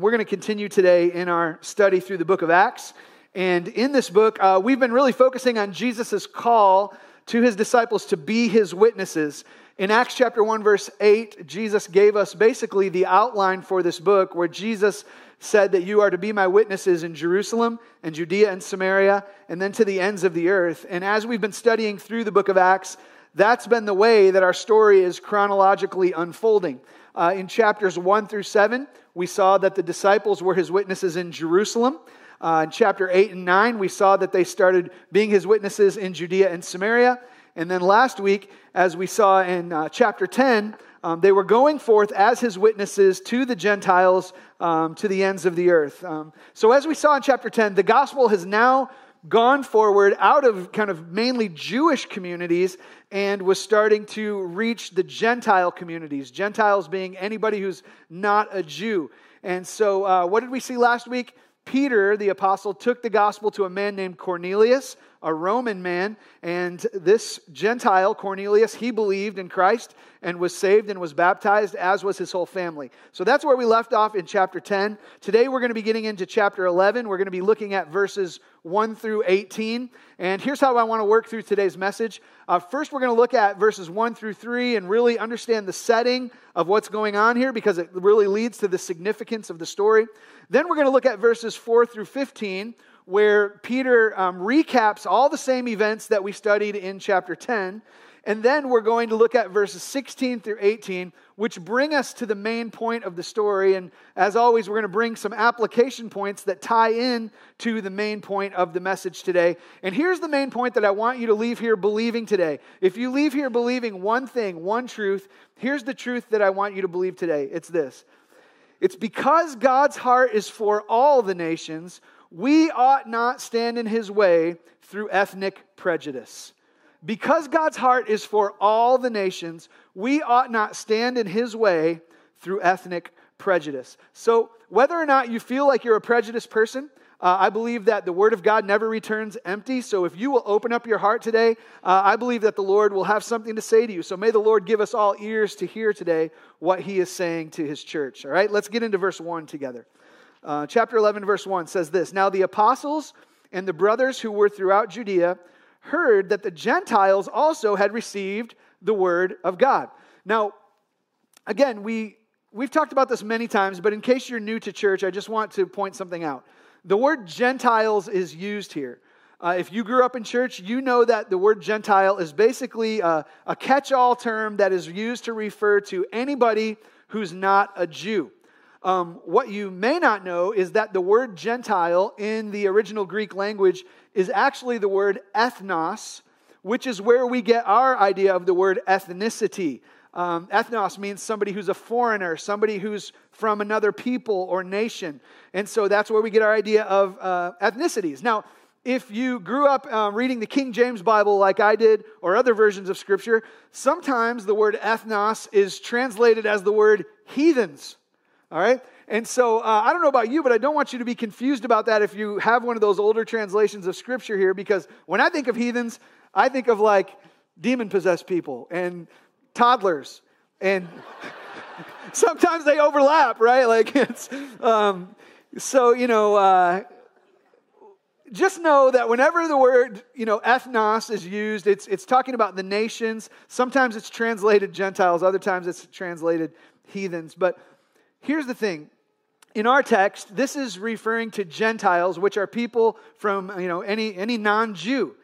We're going to continue today in our study through the book of Acts. And in this book, uh, we've been really focusing on Jesus' call to his disciples to be his witnesses. In Acts chapter 1, verse 8, Jesus gave us basically the outline for this book where Jesus said that you are to be my witnesses in Jerusalem and Judea and Samaria and then to the ends of the earth. And as we've been studying through the book of Acts, that's been the way that our story is chronologically unfolding. Uh, in chapters 1 through 7, we saw that the disciples were his witnesses in Jerusalem. Uh, in chapter 8 and 9, we saw that they started being his witnesses in Judea and Samaria. And then last week, as we saw in uh, chapter 10, um, they were going forth as his witnesses to the Gentiles um, to the ends of the earth. Um, so, as we saw in chapter 10, the gospel has now gone forward out of kind of mainly Jewish communities and was starting to reach the Gentile communities, Gentiles being anybody who's not a Jew. And so, uh, what did we see last week? Peter, the apostle, took the gospel to a man named Cornelius, a Roman man, and this Gentile, Cornelius, he believed in Christ and was saved and was baptized, as was his whole family. So that's where we left off in chapter 10. Today we're going to be getting into chapter 11. We're going to be looking at verses 1 through 18. And here's how I want to work through today's message. Uh, first, we're going to look at verses 1 through 3 and really understand the setting of what's going on here because it really leads to the significance of the story. Then, we're going to look at verses 4 through 15, where Peter um, recaps all the same events that we studied in chapter 10. And then we're going to look at verses 16 through 18, which bring us to the main point of the story. And as always, we're going to bring some application points that tie in to the main point of the message today. And here's the main point that I want you to leave here believing today. If you leave here believing one thing, one truth, here's the truth that I want you to believe today it's this it's because God's heart is for all the nations, we ought not stand in his way through ethnic prejudice. Because God's heart is for all the nations, we ought not stand in his way through ethnic prejudice. So, whether or not you feel like you're a prejudiced person, uh, I believe that the Word of God never returns empty. So, if you will open up your heart today, uh, I believe that the Lord will have something to say to you. So, may the Lord give us all ears to hear today what He is saying to His church. All right, let's get into verse 1 together. Uh, chapter 11, verse 1 says this Now the apostles and the brothers who were throughout Judea heard that the Gentiles also had received the word of God. Now, again, we, we've talked about this many times, but in case you're new to church, I just want to point something out. The word Gentiles is used here. Uh, if you grew up in church, you know that the word Gentile is basically a, a catch all term that is used to refer to anybody who's not a Jew. Um, what you may not know is that the word Gentile in the original Greek language is actually the word ethnos, which is where we get our idea of the word ethnicity. Um, ethnos means somebody who's a foreigner, somebody who's from another people or nation. And so that's where we get our idea of uh, ethnicities. Now, if you grew up uh, reading the King James Bible like I did, or other versions of Scripture, sometimes the word ethnos is translated as the word heathens. All right? And so uh, I don't know about you, but I don't want you to be confused about that if you have one of those older translations of scripture here, because when I think of heathens, I think of like demon possessed people and toddlers. And sometimes they overlap, right? Like it's, um, so, you know, uh, just know that whenever the word, you know, ethnos is used, it's, it's talking about the nations. Sometimes it's translated Gentiles, other times it's translated heathens. But Here's the thing. In our text, this is referring to Gentiles, which are people from you know, any, any non Jew.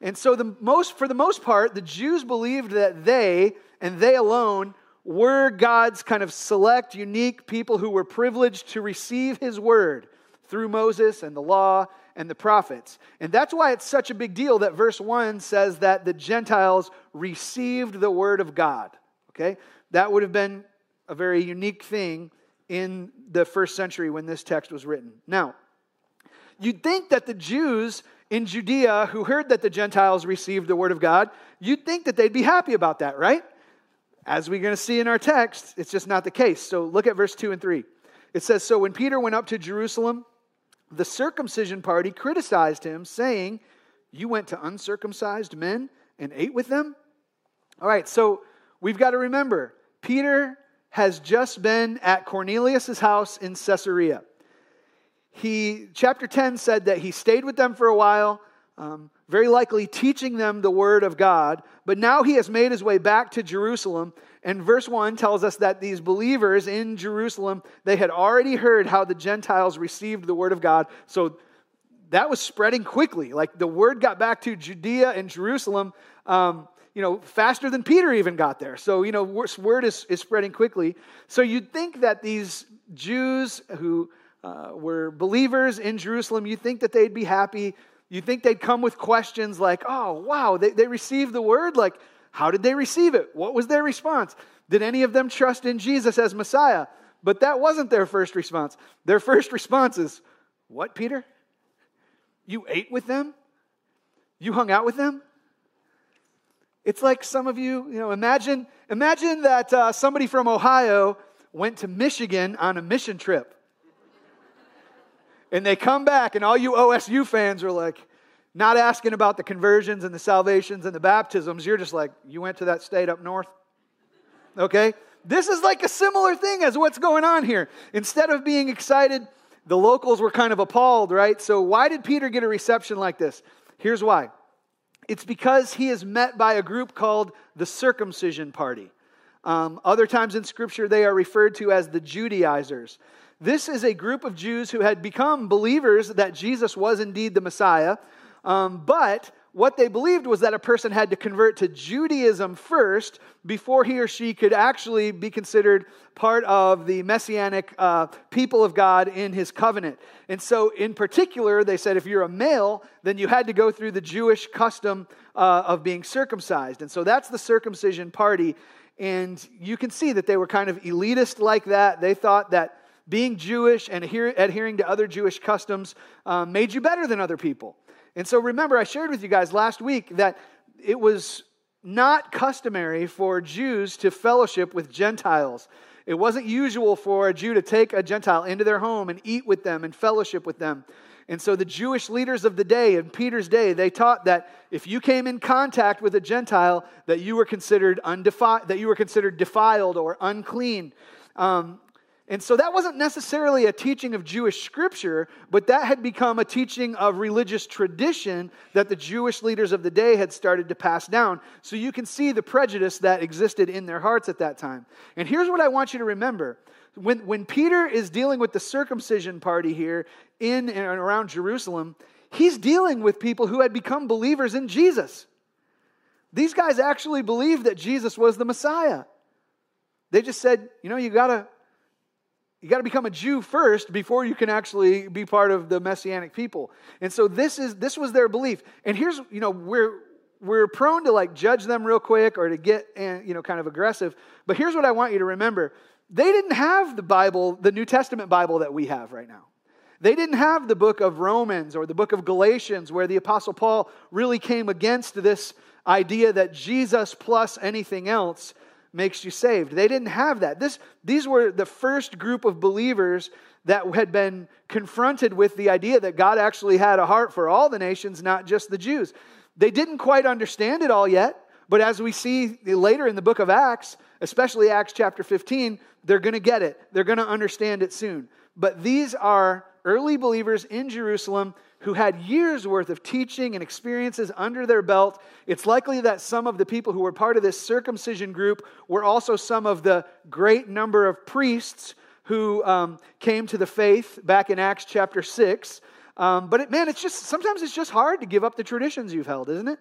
And so, the most, for the most part, the Jews believed that they and they alone were God's kind of select, unique people who were privileged to receive his word through Moses and the law and the prophets. And that's why it's such a big deal that verse 1 says that the Gentiles received the word of God. Okay? That would have been a very unique thing in the first century when this text was written. Now, you'd think that the Jews in Judea who heard that the Gentiles received the word of God, you'd think that they'd be happy about that, right? As we're going to see in our text, it's just not the case. So look at verse 2 and 3. It says So when Peter went up to Jerusalem, the circumcision party criticized him, saying, You went to uncircumcised men and ate with them? All right, so we've got to remember Peter has just been at Cornelius' house in Caesarea. He, chapter 10 said that he stayed with them for a while, um, very likely teaching them the word of God, but now he has made his way back to Jerusalem. And verse 1 tells us that these believers in Jerusalem, they had already heard how the Gentiles received the word of God. So that was spreading quickly. Like the word got back to Judea and Jerusalem, um, you know, faster than Peter even got there. So, you know, word is, is spreading quickly. So you'd think that these Jews who uh, were believers in Jerusalem, you'd think that they'd be happy. You think they'd come with questions like, oh, wow, they, they received the word? Like, how did they receive it? What was their response? Did any of them trust in Jesus as Messiah? But that wasn't their first response. Their first response is, What, Peter? You ate with them? You hung out with them? It's like some of you, you know, imagine, imagine that uh, somebody from Ohio went to Michigan on a mission trip. and they come back, and all you OSU fans are like, not asking about the conversions and the salvations and the baptisms. You're just like, you went to that state up north? Okay? This is like a similar thing as what's going on here. Instead of being excited, the locals were kind of appalled, right? So, why did Peter get a reception like this? Here's why it's because he is met by a group called the circumcision party. Um, other times in Scripture, they are referred to as the Judaizers. This is a group of Jews who had become believers that Jesus was indeed the Messiah, um, but what they believed was that a person had to convert to Judaism first before he or she could actually be considered part of the messianic uh, people of God in his covenant. And so, in particular, they said if you're a male, then you had to go through the Jewish custom uh, of being circumcised. And so, that's the circumcision party. And you can see that they were kind of elitist like that. They thought that being Jewish and adhering to other Jewish customs um, made you better than other people. And so remember, I shared with you guys last week that it was not customary for Jews to fellowship with Gentiles. It wasn't usual for a Jew to take a Gentile into their home and eat with them and fellowship with them. And so the Jewish leaders of the day, in Peter's day, they taught that if you came in contact with a Gentile, that you were considered undefi- that you were considered defiled or unclean. Um, and so that wasn't necessarily a teaching of Jewish scripture, but that had become a teaching of religious tradition that the Jewish leaders of the day had started to pass down. So you can see the prejudice that existed in their hearts at that time. And here's what I want you to remember. When, when Peter is dealing with the circumcision party here in and around Jerusalem, he's dealing with people who had become believers in Jesus. These guys actually believed that Jesus was the Messiah. They just said, you know, you got to you got to become a Jew first before you can actually be part of the messianic people. And so this is this was their belief. And here's, you know, we're we're prone to like judge them real quick or to get eh, you know kind of aggressive. But here's what I want you to remember. They didn't have the Bible, the New Testament Bible that we have right now. They didn't have the book of Romans or the book of Galatians where the apostle Paul really came against this idea that Jesus plus anything else makes you saved. They didn't have that. This, these were the first group of believers that had been confronted with the idea that God actually had a heart for all the nations, not just the Jews. They didn't quite understand it all yet, but as we see later in the book of Acts, especially Acts chapter 15, they're going to get it. They're going to understand it soon. But these are early believers in Jerusalem who had years worth of teaching and experiences under their belt. It's likely that some of the people who were part of this circumcision group were also some of the great number of priests who um, came to the faith back in Acts chapter 6. Um, but it, man, it's just sometimes it's just hard to give up the traditions you've held, isn't it?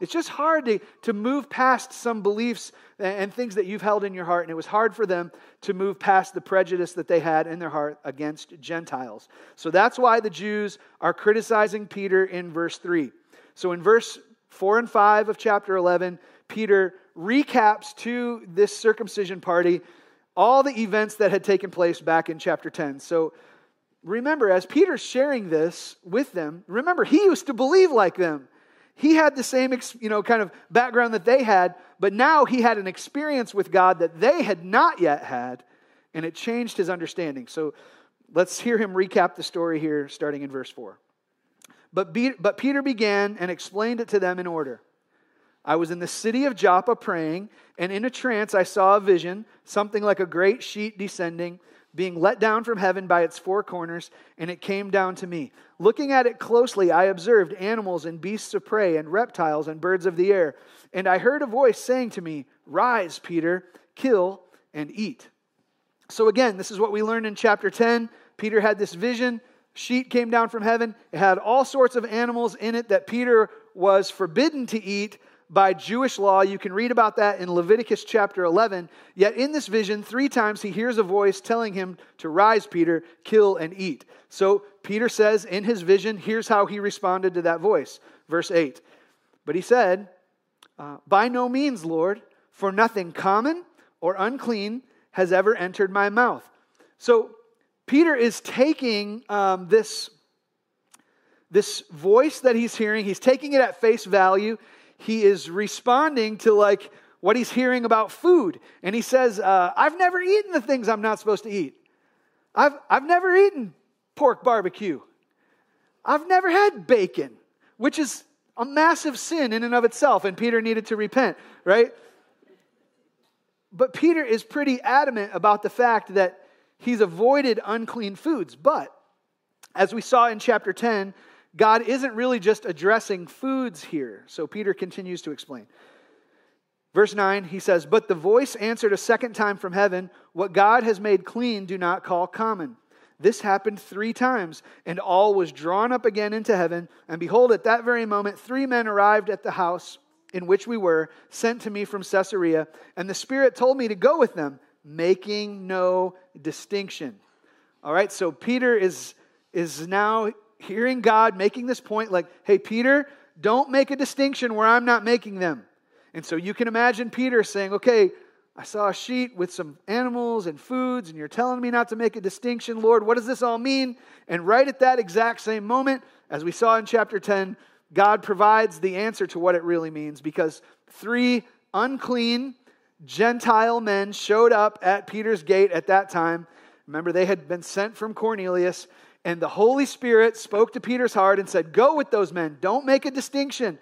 It's just hard to, to move past some beliefs and things that you've held in your heart. And it was hard for them to move past the prejudice that they had in their heart against Gentiles. So that's why the Jews are criticizing Peter in verse 3. So in verse 4 and 5 of chapter 11, Peter recaps to this circumcision party all the events that had taken place back in chapter 10. So remember, as Peter's sharing this with them, remember, he used to believe like them. He had the same, you know, kind of background that they had, but now he had an experience with God that they had not yet had, and it changed his understanding. So let's hear him recap the story here, starting in verse 4. But, Be- but Peter began and explained it to them in order. I was in the city of Joppa praying, and in a trance I saw a vision, something like a great sheet descending, being let down from heaven by its four corners, and it came down to me. Looking at it closely, I observed animals and beasts of prey, and reptiles and birds of the air. And I heard a voice saying to me, Rise, Peter, kill and eat. So, again, this is what we learned in chapter 10. Peter had this vision. Sheet came down from heaven. It had all sorts of animals in it that Peter was forbidden to eat by Jewish law. You can read about that in Leviticus chapter 11. Yet in this vision, three times he hears a voice telling him to rise, Peter, kill and eat. So Peter says in his vision, here's how he responded to that voice. Verse 8. But he said, uh, By no means, Lord, for nothing common or unclean has ever entered my mouth. So Peter is taking um, this, this voice that he's hearing, he's taking it at face value. He is responding to like what he's hearing about food. And he says, uh, I've never eaten the things I'm not supposed to eat. I've, I've never eaten pork barbecue. I've never had bacon, which is a massive sin in and of itself. And Peter needed to repent, right? But Peter is pretty adamant about the fact that he's avoided unclean foods. But as we saw in chapter 10, God isn't really just addressing foods here. So Peter continues to explain. Verse 9, he says, But the voice answered a second time from heaven, What God has made clean, do not call common. This happened three times, and all was drawn up again into heaven. And behold, at that very moment, three men arrived at the house in which we were, sent to me from Caesarea, and the Spirit told me to go with them, making no distinction. All right, so Peter is, is now hearing God making this point like, hey, Peter, don't make a distinction where I'm not making them. And so you can imagine Peter saying, okay, I saw a sheet with some animals and foods, and you're telling me not to make a distinction. Lord, what does this all mean? And right at that exact same moment, as we saw in chapter 10, God provides the answer to what it really means because three unclean Gentile men showed up at Peter's gate at that time. Remember, they had been sent from Cornelius, and the Holy Spirit spoke to Peter's heart and said, Go with those men. Don't make a distinction.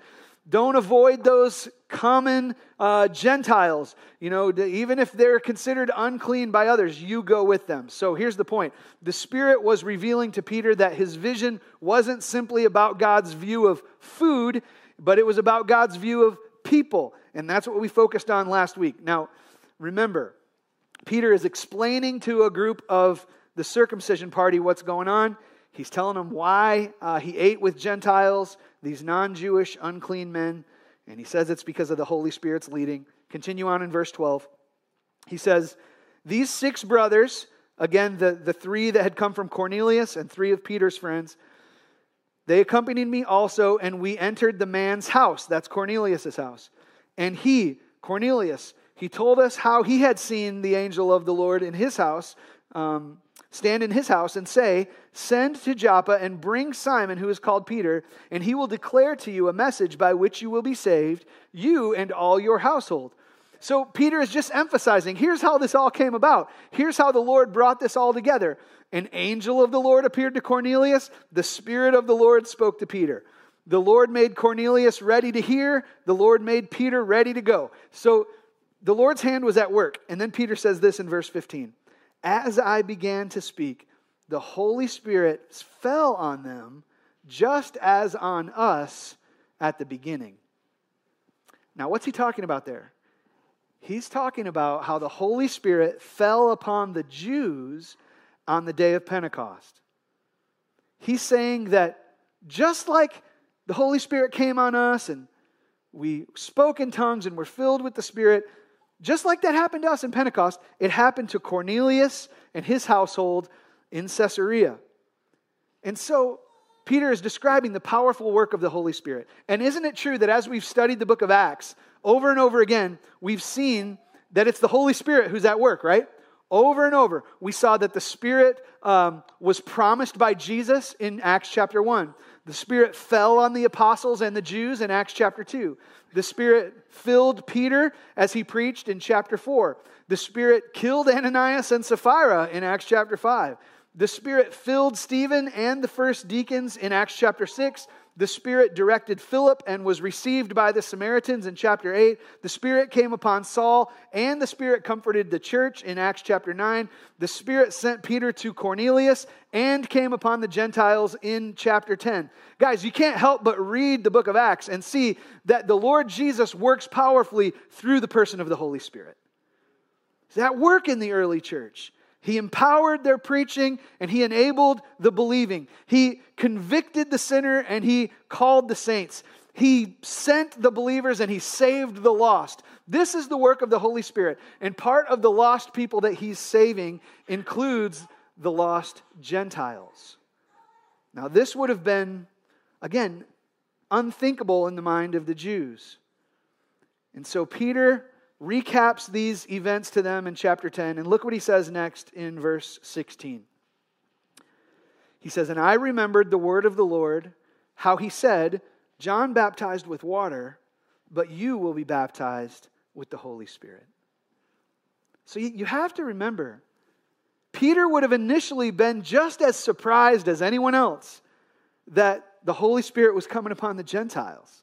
Don't avoid those common uh, Gentiles. You know, even if they're considered unclean by others, you go with them. So here's the point the Spirit was revealing to Peter that his vision wasn't simply about God's view of food, but it was about God's view of people. And that's what we focused on last week. Now, remember, Peter is explaining to a group of the circumcision party what's going on. He's telling them why uh, he ate with Gentiles these non Jewish unclean men, and he says it's because of the Holy Spirit's leading. Continue on in verse 12. He says, These six brothers, again, the, the three that had come from Cornelius and three of Peter's friends, they accompanied me also, and we entered the man's house. That's Cornelius's house. And he, Cornelius, he told us how he had seen the angel of the Lord in his house. Um, stand in his house and say, Send to Joppa and bring Simon, who is called Peter, and he will declare to you a message by which you will be saved, you and all your household. So Peter is just emphasizing here's how this all came about. Here's how the Lord brought this all together. An angel of the Lord appeared to Cornelius, the Spirit of the Lord spoke to Peter. The Lord made Cornelius ready to hear, the Lord made Peter ready to go. So the Lord's hand was at work. And then Peter says this in verse 15 as I began to speak, the Holy Spirit fell on them just as on us at the beginning. Now, what's he talking about there? He's talking about how the Holy Spirit fell upon the Jews on the day of Pentecost. He's saying that just like the Holy Spirit came on us and we spoke in tongues and were filled with the Spirit, just like that happened to us in Pentecost, it happened to Cornelius and his household in Caesarea. And so Peter is describing the powerful work of the Holy Spirit. And isn't it true that as we've studied the book of Acts over and over again, we've seen that it's the Holy Spirit who's at work, right? Over and over, we saw that the Spirit um, was promised by Jesus in Acts chapter 1. The Spirit fell on the apostles and the Jews in Acts chapter 2. The Spirit filled Peter as he preached in chapter 4. The Spirit killed Ananias and Sapphira in Acts chapter 5. The Spirit filled Stephen and the first deacons in Acts chapter 6. The Spirit directed Philip and was received by the Samaritans in chapter 8. The Spirit came upon Saul and the Spirit comforted the church in Acts chapter 9. The Spirit sent Peter to Cornelius and came upon the Gentiles in chapter 10. Guys, you can't help but read the book of Acts and see that the Lord Jesus works powerfully through the person of the Holy Spirit. That work in the early church. He empowered their preaching and he enabled the believing. He convicted the sinner and he called the saints. He sent the believers and he saved the lost. This is the work of the Holy Spirit. And part of the lost people that he's saving includes the lost Gentiles. Now, this would have been, again, unthinkable in the mind of the Jews. And so Peter recaps these events to them in chapter 10. And look what he says next in verse 16. He says, And I remembered the word of the Lord, how he said, John baptized with water, but you will be baptized with the Holy Spirit. So you have to remember, Peter would have initially been just as surprised as anyone else that the Holy Spirit was coming upon the Gentiles.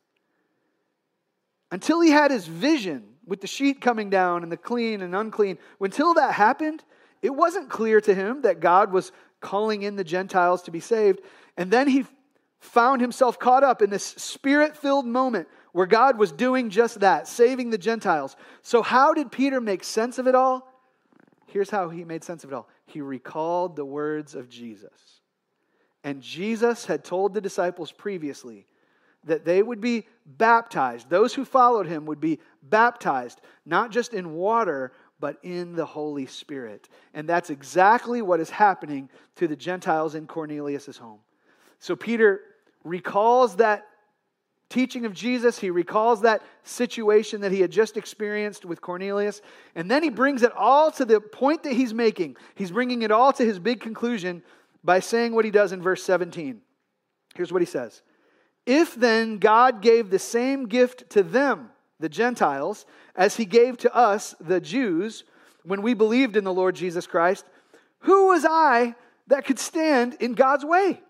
Until he had his vision with the sheet coming down and the clean and unclean, until that happened, it wasn't clear to him that God was calling in the Gentiles to be saved. And then he found himself caught up in this spirit filled moment where God was doing just that, saving the Gentiles. So, how did Peter make sense of it all? Here's how he made sense of it all he recalled the words of Jesus. And Jesus had told the disciples previously that they would be baptized. Those who followed him would be baptized, not just in water, but in the Holy Spirit. And that's exactly what is happening to the Gentiles in Cornelius' home. So Peter recalls that teaching of Jesus, he recalls that situation that he had just experienced with Cornelius, and then he brings it all to the point that he's making. He's bringing it all to his big conclusion by saying what he does in verse 17. Here's what he says If then God gave the same gift to them, the Gentiles, as he gave to us, the Jews, when we believed in the Lord Jesus Christ, who was I that could stand in God's way?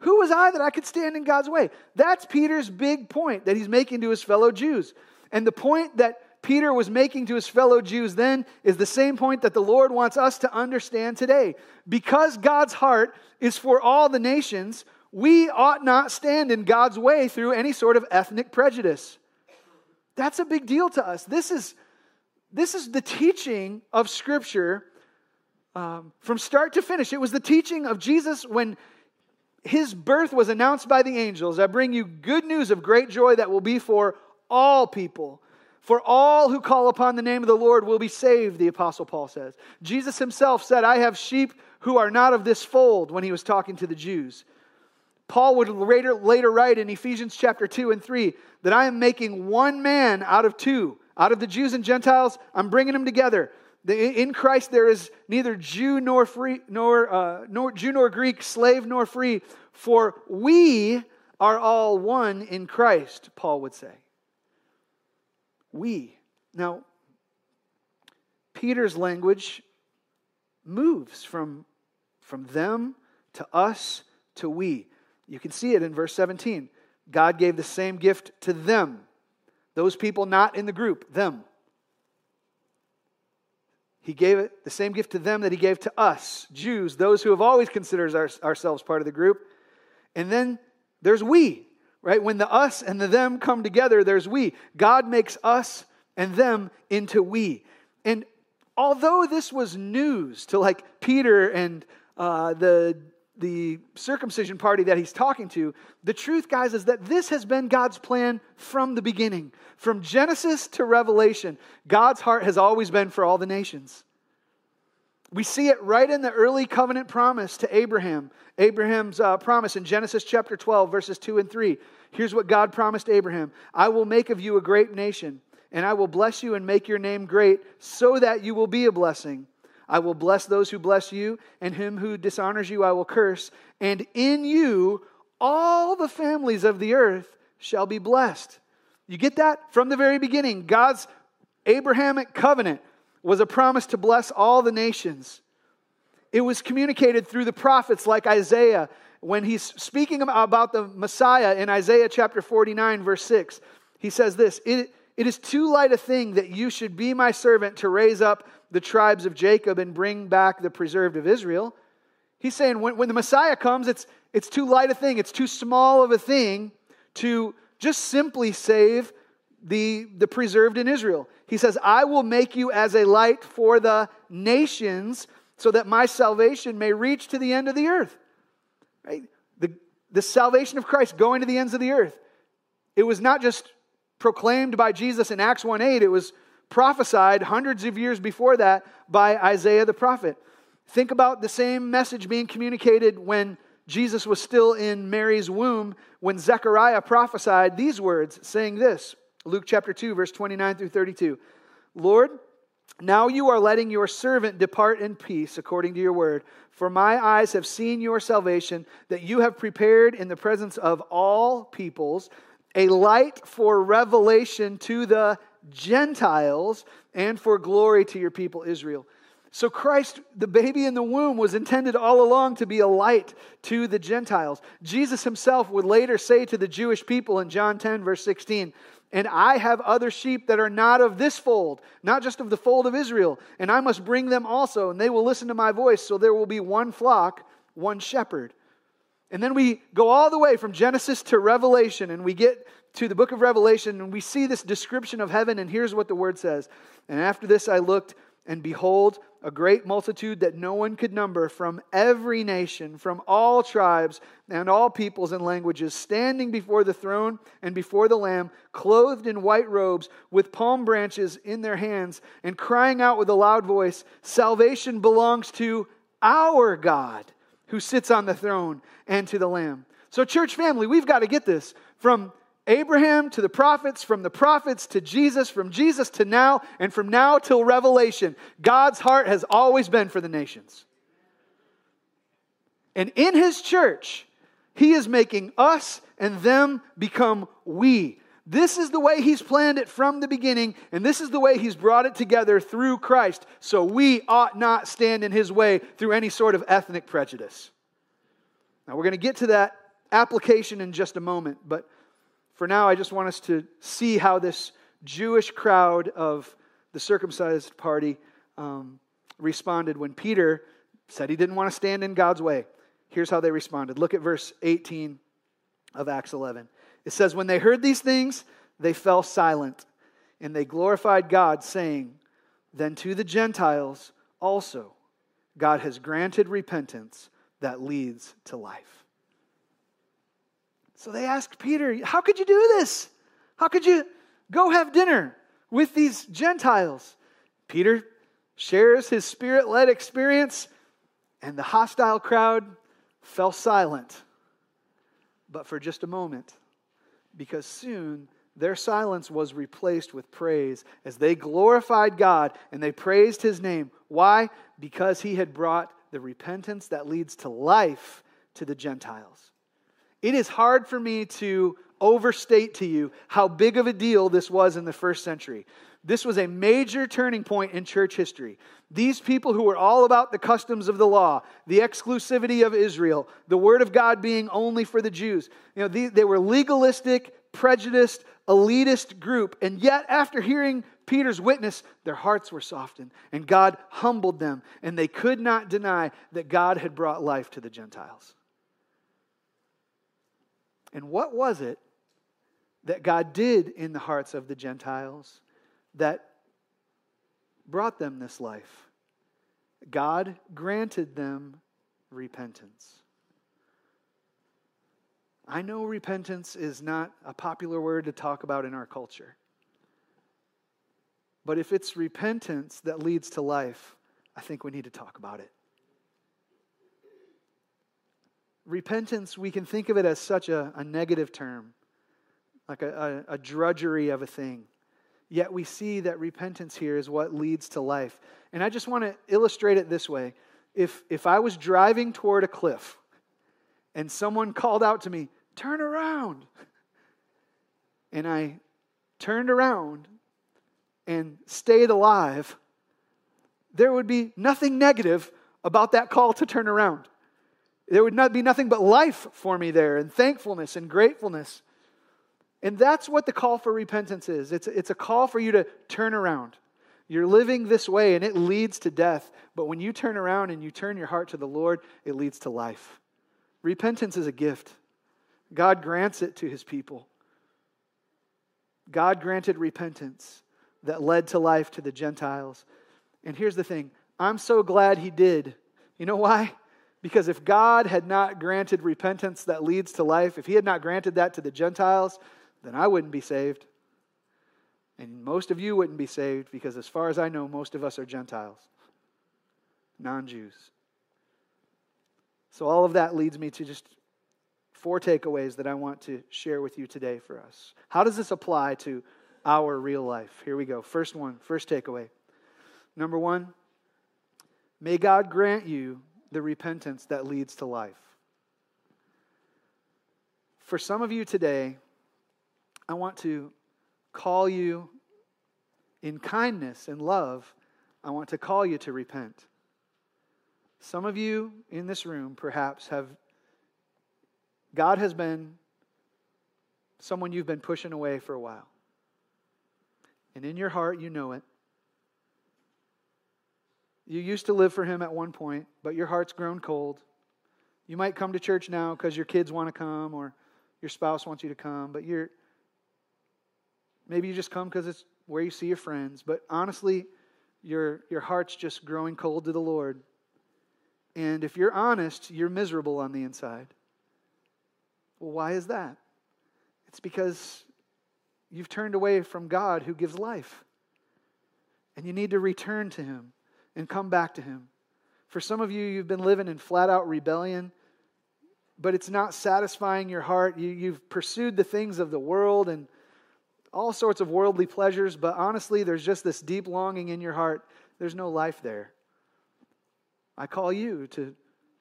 Who was I that I could stand in God's way? That's Peter's big point that he's making to his fellow Jews. And the point that Peter was making to his fellow Jews then is the same point that the Lord wants us to understand today. Because God's heart is for all the nations, we ought not stand in God's way through any sort of ethnic prejudice. That's a big deal to us. This is, this is the teaching of Scripture um, from start to finish. It was the teaching of Jesus when his birth was announced by the angels. I bring you good news of great joy that will be for all people. For all who call upon the name of the Lord will be saved, the Apostle Paul says. Jesus himself said, I have sheep who are not of this fold when he was talking to the Jews. Paul would later, later write in Ephesians chapter 2 and 3 that I am making one man out of two. Out of the Jews and Gentiles, I'm bringing them together. In Christ, there is neither Jew nor free, nor, uh, nor Jew nor Greek, slave nor free, for we are all one in Christ, Paul would say. We. Now, Peter's language moves from, from them to us to we. You can see it in verse 17. God gave the same gift to them. Those people not in the group, them. He gave it the same gift to them that he gave to us, Jews, those who have always considered our, ourselves part of the group. And then there's we, right? When the us and the them come together, there's we. God makes us and them into we. And although this was news to like Peter and uh, the the circumcision party that he's talking to, the truth, guys, is that this has been God's plan from the beginning. From Genesis to Revelation, God's heart has always been for all the nations. We see it right in the early covenant promise to Abraham. Abraham's uh, promise in Genesis chapter 12, verses 2 and 3. Here's what God promised Abraham I will make of you a great nation, and I will bless you and make your name great, so that you will be a blessing. I will bless those who bless you, and him who dishonors you I will curse. And in you all the families of the earth shall be blessed. You get that? From the very beginning, God's Abrahamic covenant was a promise to bless all the nations. it was communicated through the prophets like Isaiah when he's speaking about the Messiah in Isaiah chapter 49, verse 6. He says this it, it is too light a thing that you should be my servant to raise up the tribes of Jacob and bring back the preserved of Israel. He's saying when, when the Messiah comes, it's, it's too light a thing, it's too small of a thing to just simply save the, the preserved in Israel. He says, I will make you as a light for the nations so that my salvation may reach to the end of the earth. Right? The, the salvation of Christ going to the ends of the earth. It was not just proclaimed by Jesus in Acts 1 8, it was prophesied hundreds of years before that by Isaiah the prophet. Think about the same message being communicated when Jesus was still in Mary's womb, when Zechariah prophesied these words, saying this Luke chapter 2, verse 29 through 32. Lord, now you are letting your servant depart in peace according to your word. For my eyes have seen your salvation, that you have prepared in the presence of all peoples a light for revelation to the Gentiles and for glory to your people Israel. So, Christ, the baby in the womb, was intended all along to be a light to the Gentiles. Jesus himself would later say to the Jewish people in John 10, verse 16, And I have other sheep that are not of this fold, not just of the fold of Israel, and I must bring them also, and they will listen to my voice, so there will be one flock, one shepherd. And then we go all the way from Genesis to Revelation, and we get to the book of Revelation, and we see this description of heaven, and here's what the word says. And after this I looked, and behold, a great multitude that no one could number from every nation, from all tribes and all peoples and languages, standing before the throne and before the Lamb, clothed in white robes, with palm branches in their hands, and crying out with a loud voice Salvation belongs to our God who sits on the throne and to the Lamb. So, church family, we've got to get this from Abraham to the prophets, from the prophets to Jesus, from Jesus to now, and from now till Revelation. God's heart has always been for the nations. And in his church, he is making us and them become we. This is the way he's planned it from the beginning, and this is the way he's brought it together through Christ. So we ought not stand in his way through any sort of ethnic prejudice. Now, we're going to get to that application in just a moment, but for now, I just want us to see how this Jewish crowd of the circumcised party um, responded when Peter said he didn't want to stand in God's way. Here's how they responded. Look at verse 18 of Acts 11. It says, When they heard these things, they fell silent, and they glorified God, saying, Then to the Gentiles also God has granted repentance that leads to life. So they asked Peter, How could you do this? How could you go have dinner with these Gentiles? Peter shares his spirit led experience, and the hostile crowd fell silent, but for just a moment, because soon their silence was replaced with praise as they glorified God and they praised his name. Why? Because he had brought the repentance that leads to life to the Gentiles. It is hard for me to overstate to you how big of a deal this was in the first century. This was a major turning point in church history. These people who were all about the customs of the law, the exclusivity of Israel, the word of God being only for the Jews, you know, they, they were legalistic, prejudiced, elitist group. And yet, after hearing Peter's witness, their hearts were softened, and God humbled them, and they could not deny that God had brought life to the Gentiles. And what was it that God did in the hearts of the Gentiles that brought them this life? God granted them repentance. I know repentance is not a popular word to talk about in our culture. But if it's repentance that leads to life, I think we need to talk about it repentance, we can think of it as such a, a negative term, like a, a, a drudgery of a thing. Yet we see that repentance here is what leads to life. And I just want to illustrate it this way. If, if I was driving toward a cliff and someone called out to me, Turn around, and I turned around and stayed alive, there would be nothing negative about that call to turn around. There would not be nothing but life for me there, and thankfulness and gratefulness. And that's what the call for repentance is it's, it's a call for you to turn around. You're living this way, and it leads to death. But when you turn around and you turn your heart to the Lord, it leads to life. Repentance is a gift, God grants it to his people. God granted repentance that led to life to the Gentiles. And here's the thing I'm so glad he did. You know why? Because if God had not granted repentance that leads to life, if he had not granted that to the Gentiles, then I wouldn't be saved. And most of you wouldn't be saved because, as far as I know, most of us are Gentiles, non Jews. So, all of that leads me to just four takeaways that I want to share with you today for us. How does this apply to our real life? Here we go. First one, first takeaway. Number one, may God grant you the repentance that leads to life. For some of you today, I want to call you in kindness and love. I want to call you to repent. Some of you in this room perhaps have God has been someone you've been pushing away for a while. And in your heart, you know it. You used to live for Him at one point, but your heart's grown cold. You might come to church now because your kids want to come or your spouse wants you to come, but you're maybe you just come because it's where you see your friends. But honestly, your, your heart's just growing cold to the Lord. And if you're honest, you're miserable on the inside. Well, why is that? It's because you've turned away from God who gives life. And you need to return to Him and come back to Him. For some of you, you've been living in flat out rebellion, but it's not satisfying your heart. You, have pursued the things of the world and all sorts of worldly pleasures, but honestly, there's just this deep longing in your heart. There's no life there. I call you to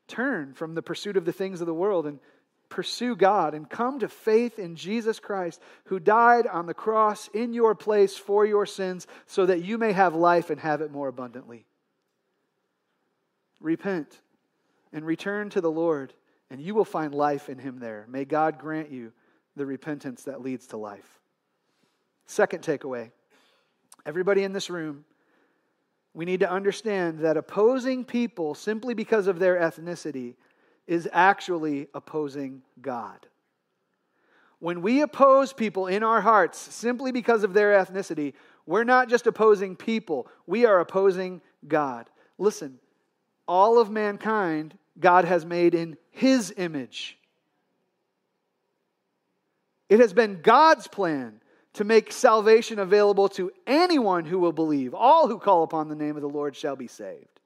turn from the pursuit of the things of the world and pursue God and come to faith in Jesus Christ, who died on the cross in your place for your sins, so that you may have life and have it more abundantly. Repent and return to the Lord, and you will find life in Him there. May God grant you the repentance that leads to life. Second takeaway everybody in this room, we need to understand that opposing people simply because of their ethnicity is actually opposing God. When we oppose people in our hearts simply because of their ethnicity, we're not just opposing people, we are opposing God. Listen, all of mankind God has made in His image. It has been God's plan to make salvation available to anyone who will believe. All who call upon the name of the Lord shall be saved.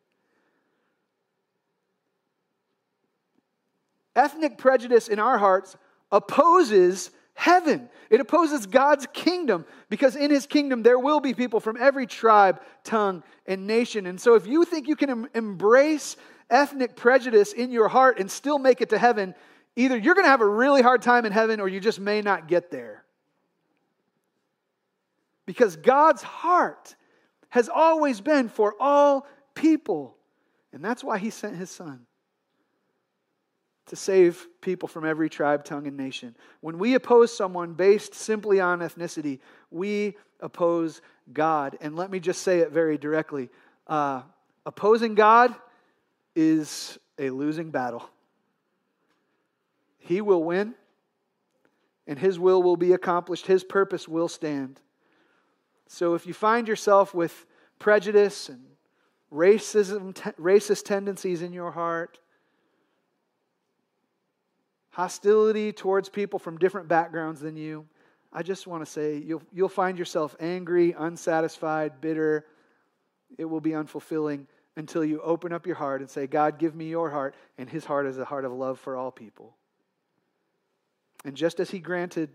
Ethnic prejudice in our hearts opposes heaven. It opposes God's kingdom because in his kingdom there will be people from every tribe, tongue, and nation. And so if you think you can em- embrace ethnic prejudice in your heart and still make it to heaven, either you're going to have a really hard time in heaven or you just may not get there. Because God's heart has always been for all people. And that's why he sent his son to save people from every tribe, tongue, and nation. When we oppose someone based simply on ethnicity, we oppose God. And let me just say it very directly uh, opposing God is a losing battle. He will win, and His will will be accomplished, His purpose will stand. So if you find yourself with prejudice and racism, racist tendencies in your heart, hostility towards people from different backgrounds than you, I just want to say you'll, you'll find yourself angry, unsatisfied, bitter. It will be unfulfilling until you open up your heart and say, God, give me your heart. And his heart is a heart of love for all people. And just as he granted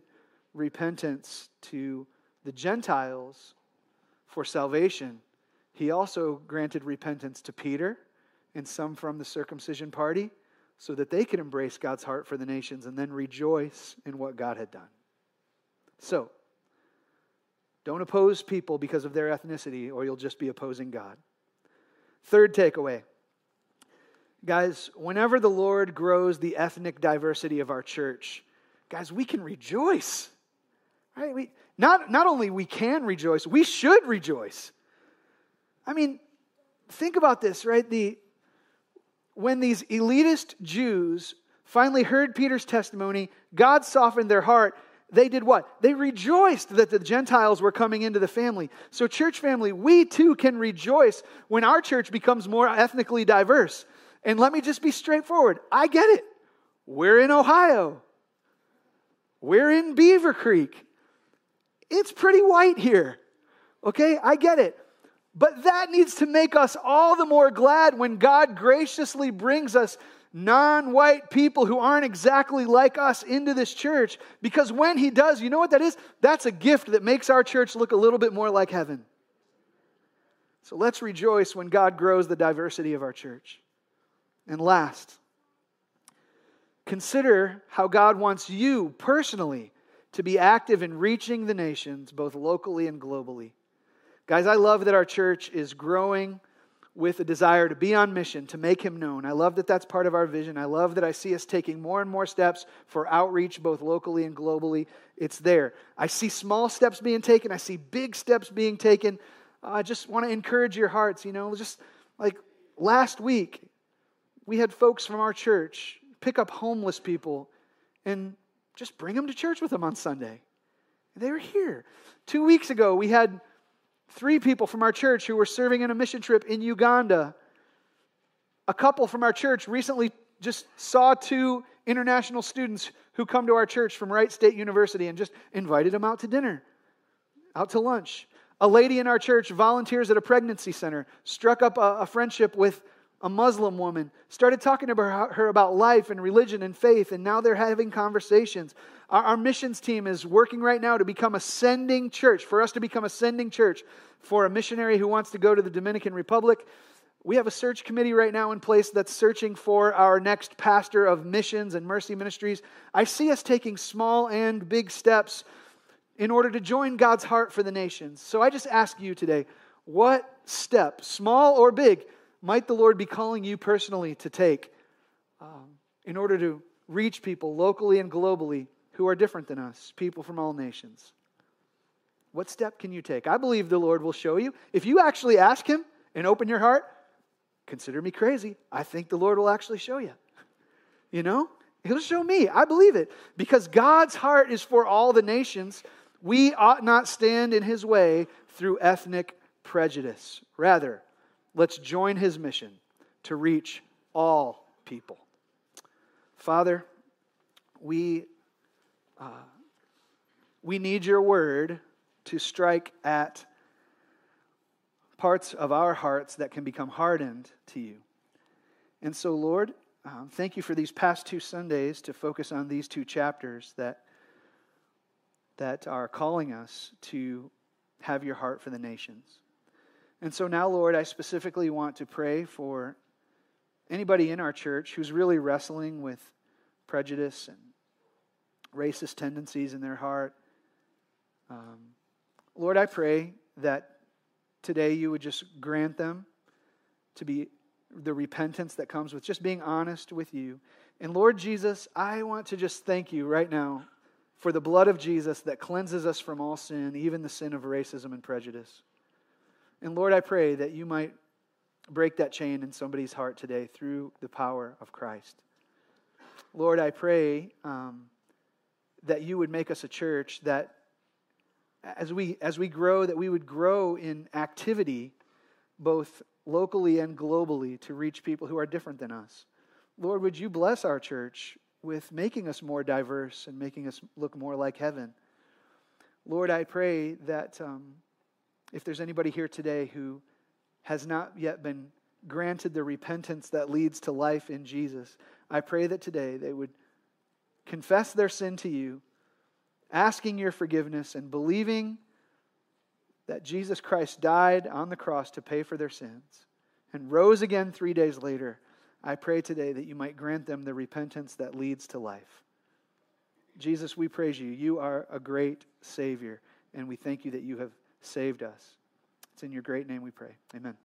repentance to the Gentiles for salvation, he also granted repentance to Peter and some from the circumcision party so that they could embrace God's heart for the nations and then rejoice in what God had done. So, don't oppose people because of their ethnicity, or you'll just be opposing God. Third takeaway Guys, whenever the Lord grows the ethnic diversity of our church, guys, we can rejoice. Right? We, not, not only we can rejoice, we should rejoice. I mean, think about this, right? The, when these elitist Jews finally heard Peter's testimony, God softened their heart. They did what? They rejoiced that the Gentiles were coming into the family. So, church family, we too can rejoice when our church becomes more ethnically diverse. And let me just be straightforward I get it. We're in Ohio, we're in Beavercreek. It's pretty white here. Okay, I get it. But that needs to make us all the more glad when God graciously brings us non white people who aren't exactly like us into this church. Because when He does, you know what that is? That's a gift that makes our church look a little bit more like heaven. So let's rejoice when God grows the diversity of our church. And last, consider how God wants you personally to be active in reaching the nations, both locally and globally. Guys, I love that our church is growing with a desire to be on mission, to make Him known. I love that that's part of our vision. I love that I see us taking more and more steps for outreach, both locally and globally. It's there. I see small steps being taken, I see big steps being taken. Uh, I just want to encourage your hearts, you know, just like last week, we had folks from our church pick up homeless people and just bring them to church with them on Sunday. And they were here. Two weeks ago, we had three people from our church who were serving in a mission trip in Uganda. A couple from our church recently just saw two international students who come to our church from Wright State University and just invited them out to dinner, out to lunch. A lady in our church volunteers at a pregnancy center, struck up a, a friendship with a Muslim woman, started talking to her about life and religion and faith, and now they're having conversations. Our, our, missions team is working right now to become a sending church, for us to become a sending church for a missionary who wants to go to the Dominican Republic. We have a search committee right now in place that's searching for our next pastor of missions and mercy ministries. I see us taking small and big steps in order to join God's heart for the nations. So I just ask you today what step, small or big, might the Lord be calling you personally to take um, in order to reach people locally and globally who are different than us, people from all nations? What step can you take? I believe the Lord will show you. If you actually ask Him and open your heart, consider me crazy. I think the Lord will actually show you. You know? He'll show me. I believe it. Because God's heart is for all the nations. We ought not stand in His way through ethnic prejudice. Rather, Let's join his mission to reach all people. Father, we, uh, we need your word to strike at parts of our hearts that can become hardened to you. And so, Lord, um, thank you for these past two Sundays to focus on these two chapters that, that are calling us to have your heart for the nations. And so now, Lord, I specifically want to pray for anybody in our church who's really wrestling with prejudice and racist tendencies in their heart. Um, Lord, I pray that today you would just grant them to be the repentance that comes with just being honest with you. And Lord Jesus, I want to just thank you right now for the blood of Jesus that cleanses us from all sin, even the sin of racism and prejudice. And Lord, I pray that you might break that chain in somebody's heart today through the power of Christ. Lord, I pray um, that you would make us a church that as we as we grow that we would grow in activity both locally and globally to reach people who are different than us. Lord, would you bless our church with making us more diverse and making us look more like heaven? Lord, I pray that um, if there's anybody here today who has not yet been granted the repentance that leads to life in Jesus, I pray that today they would confess their sin to you, asking your forgiveness and believing that Jesus Christ died on the cross to pay for their sins and rose again three days later. I pray today that you might grant them the repentance that leads to life. Jesus, we praise you. You are a great Savior, and we thank you that you have saved us. It's in your great name we pray. Amen.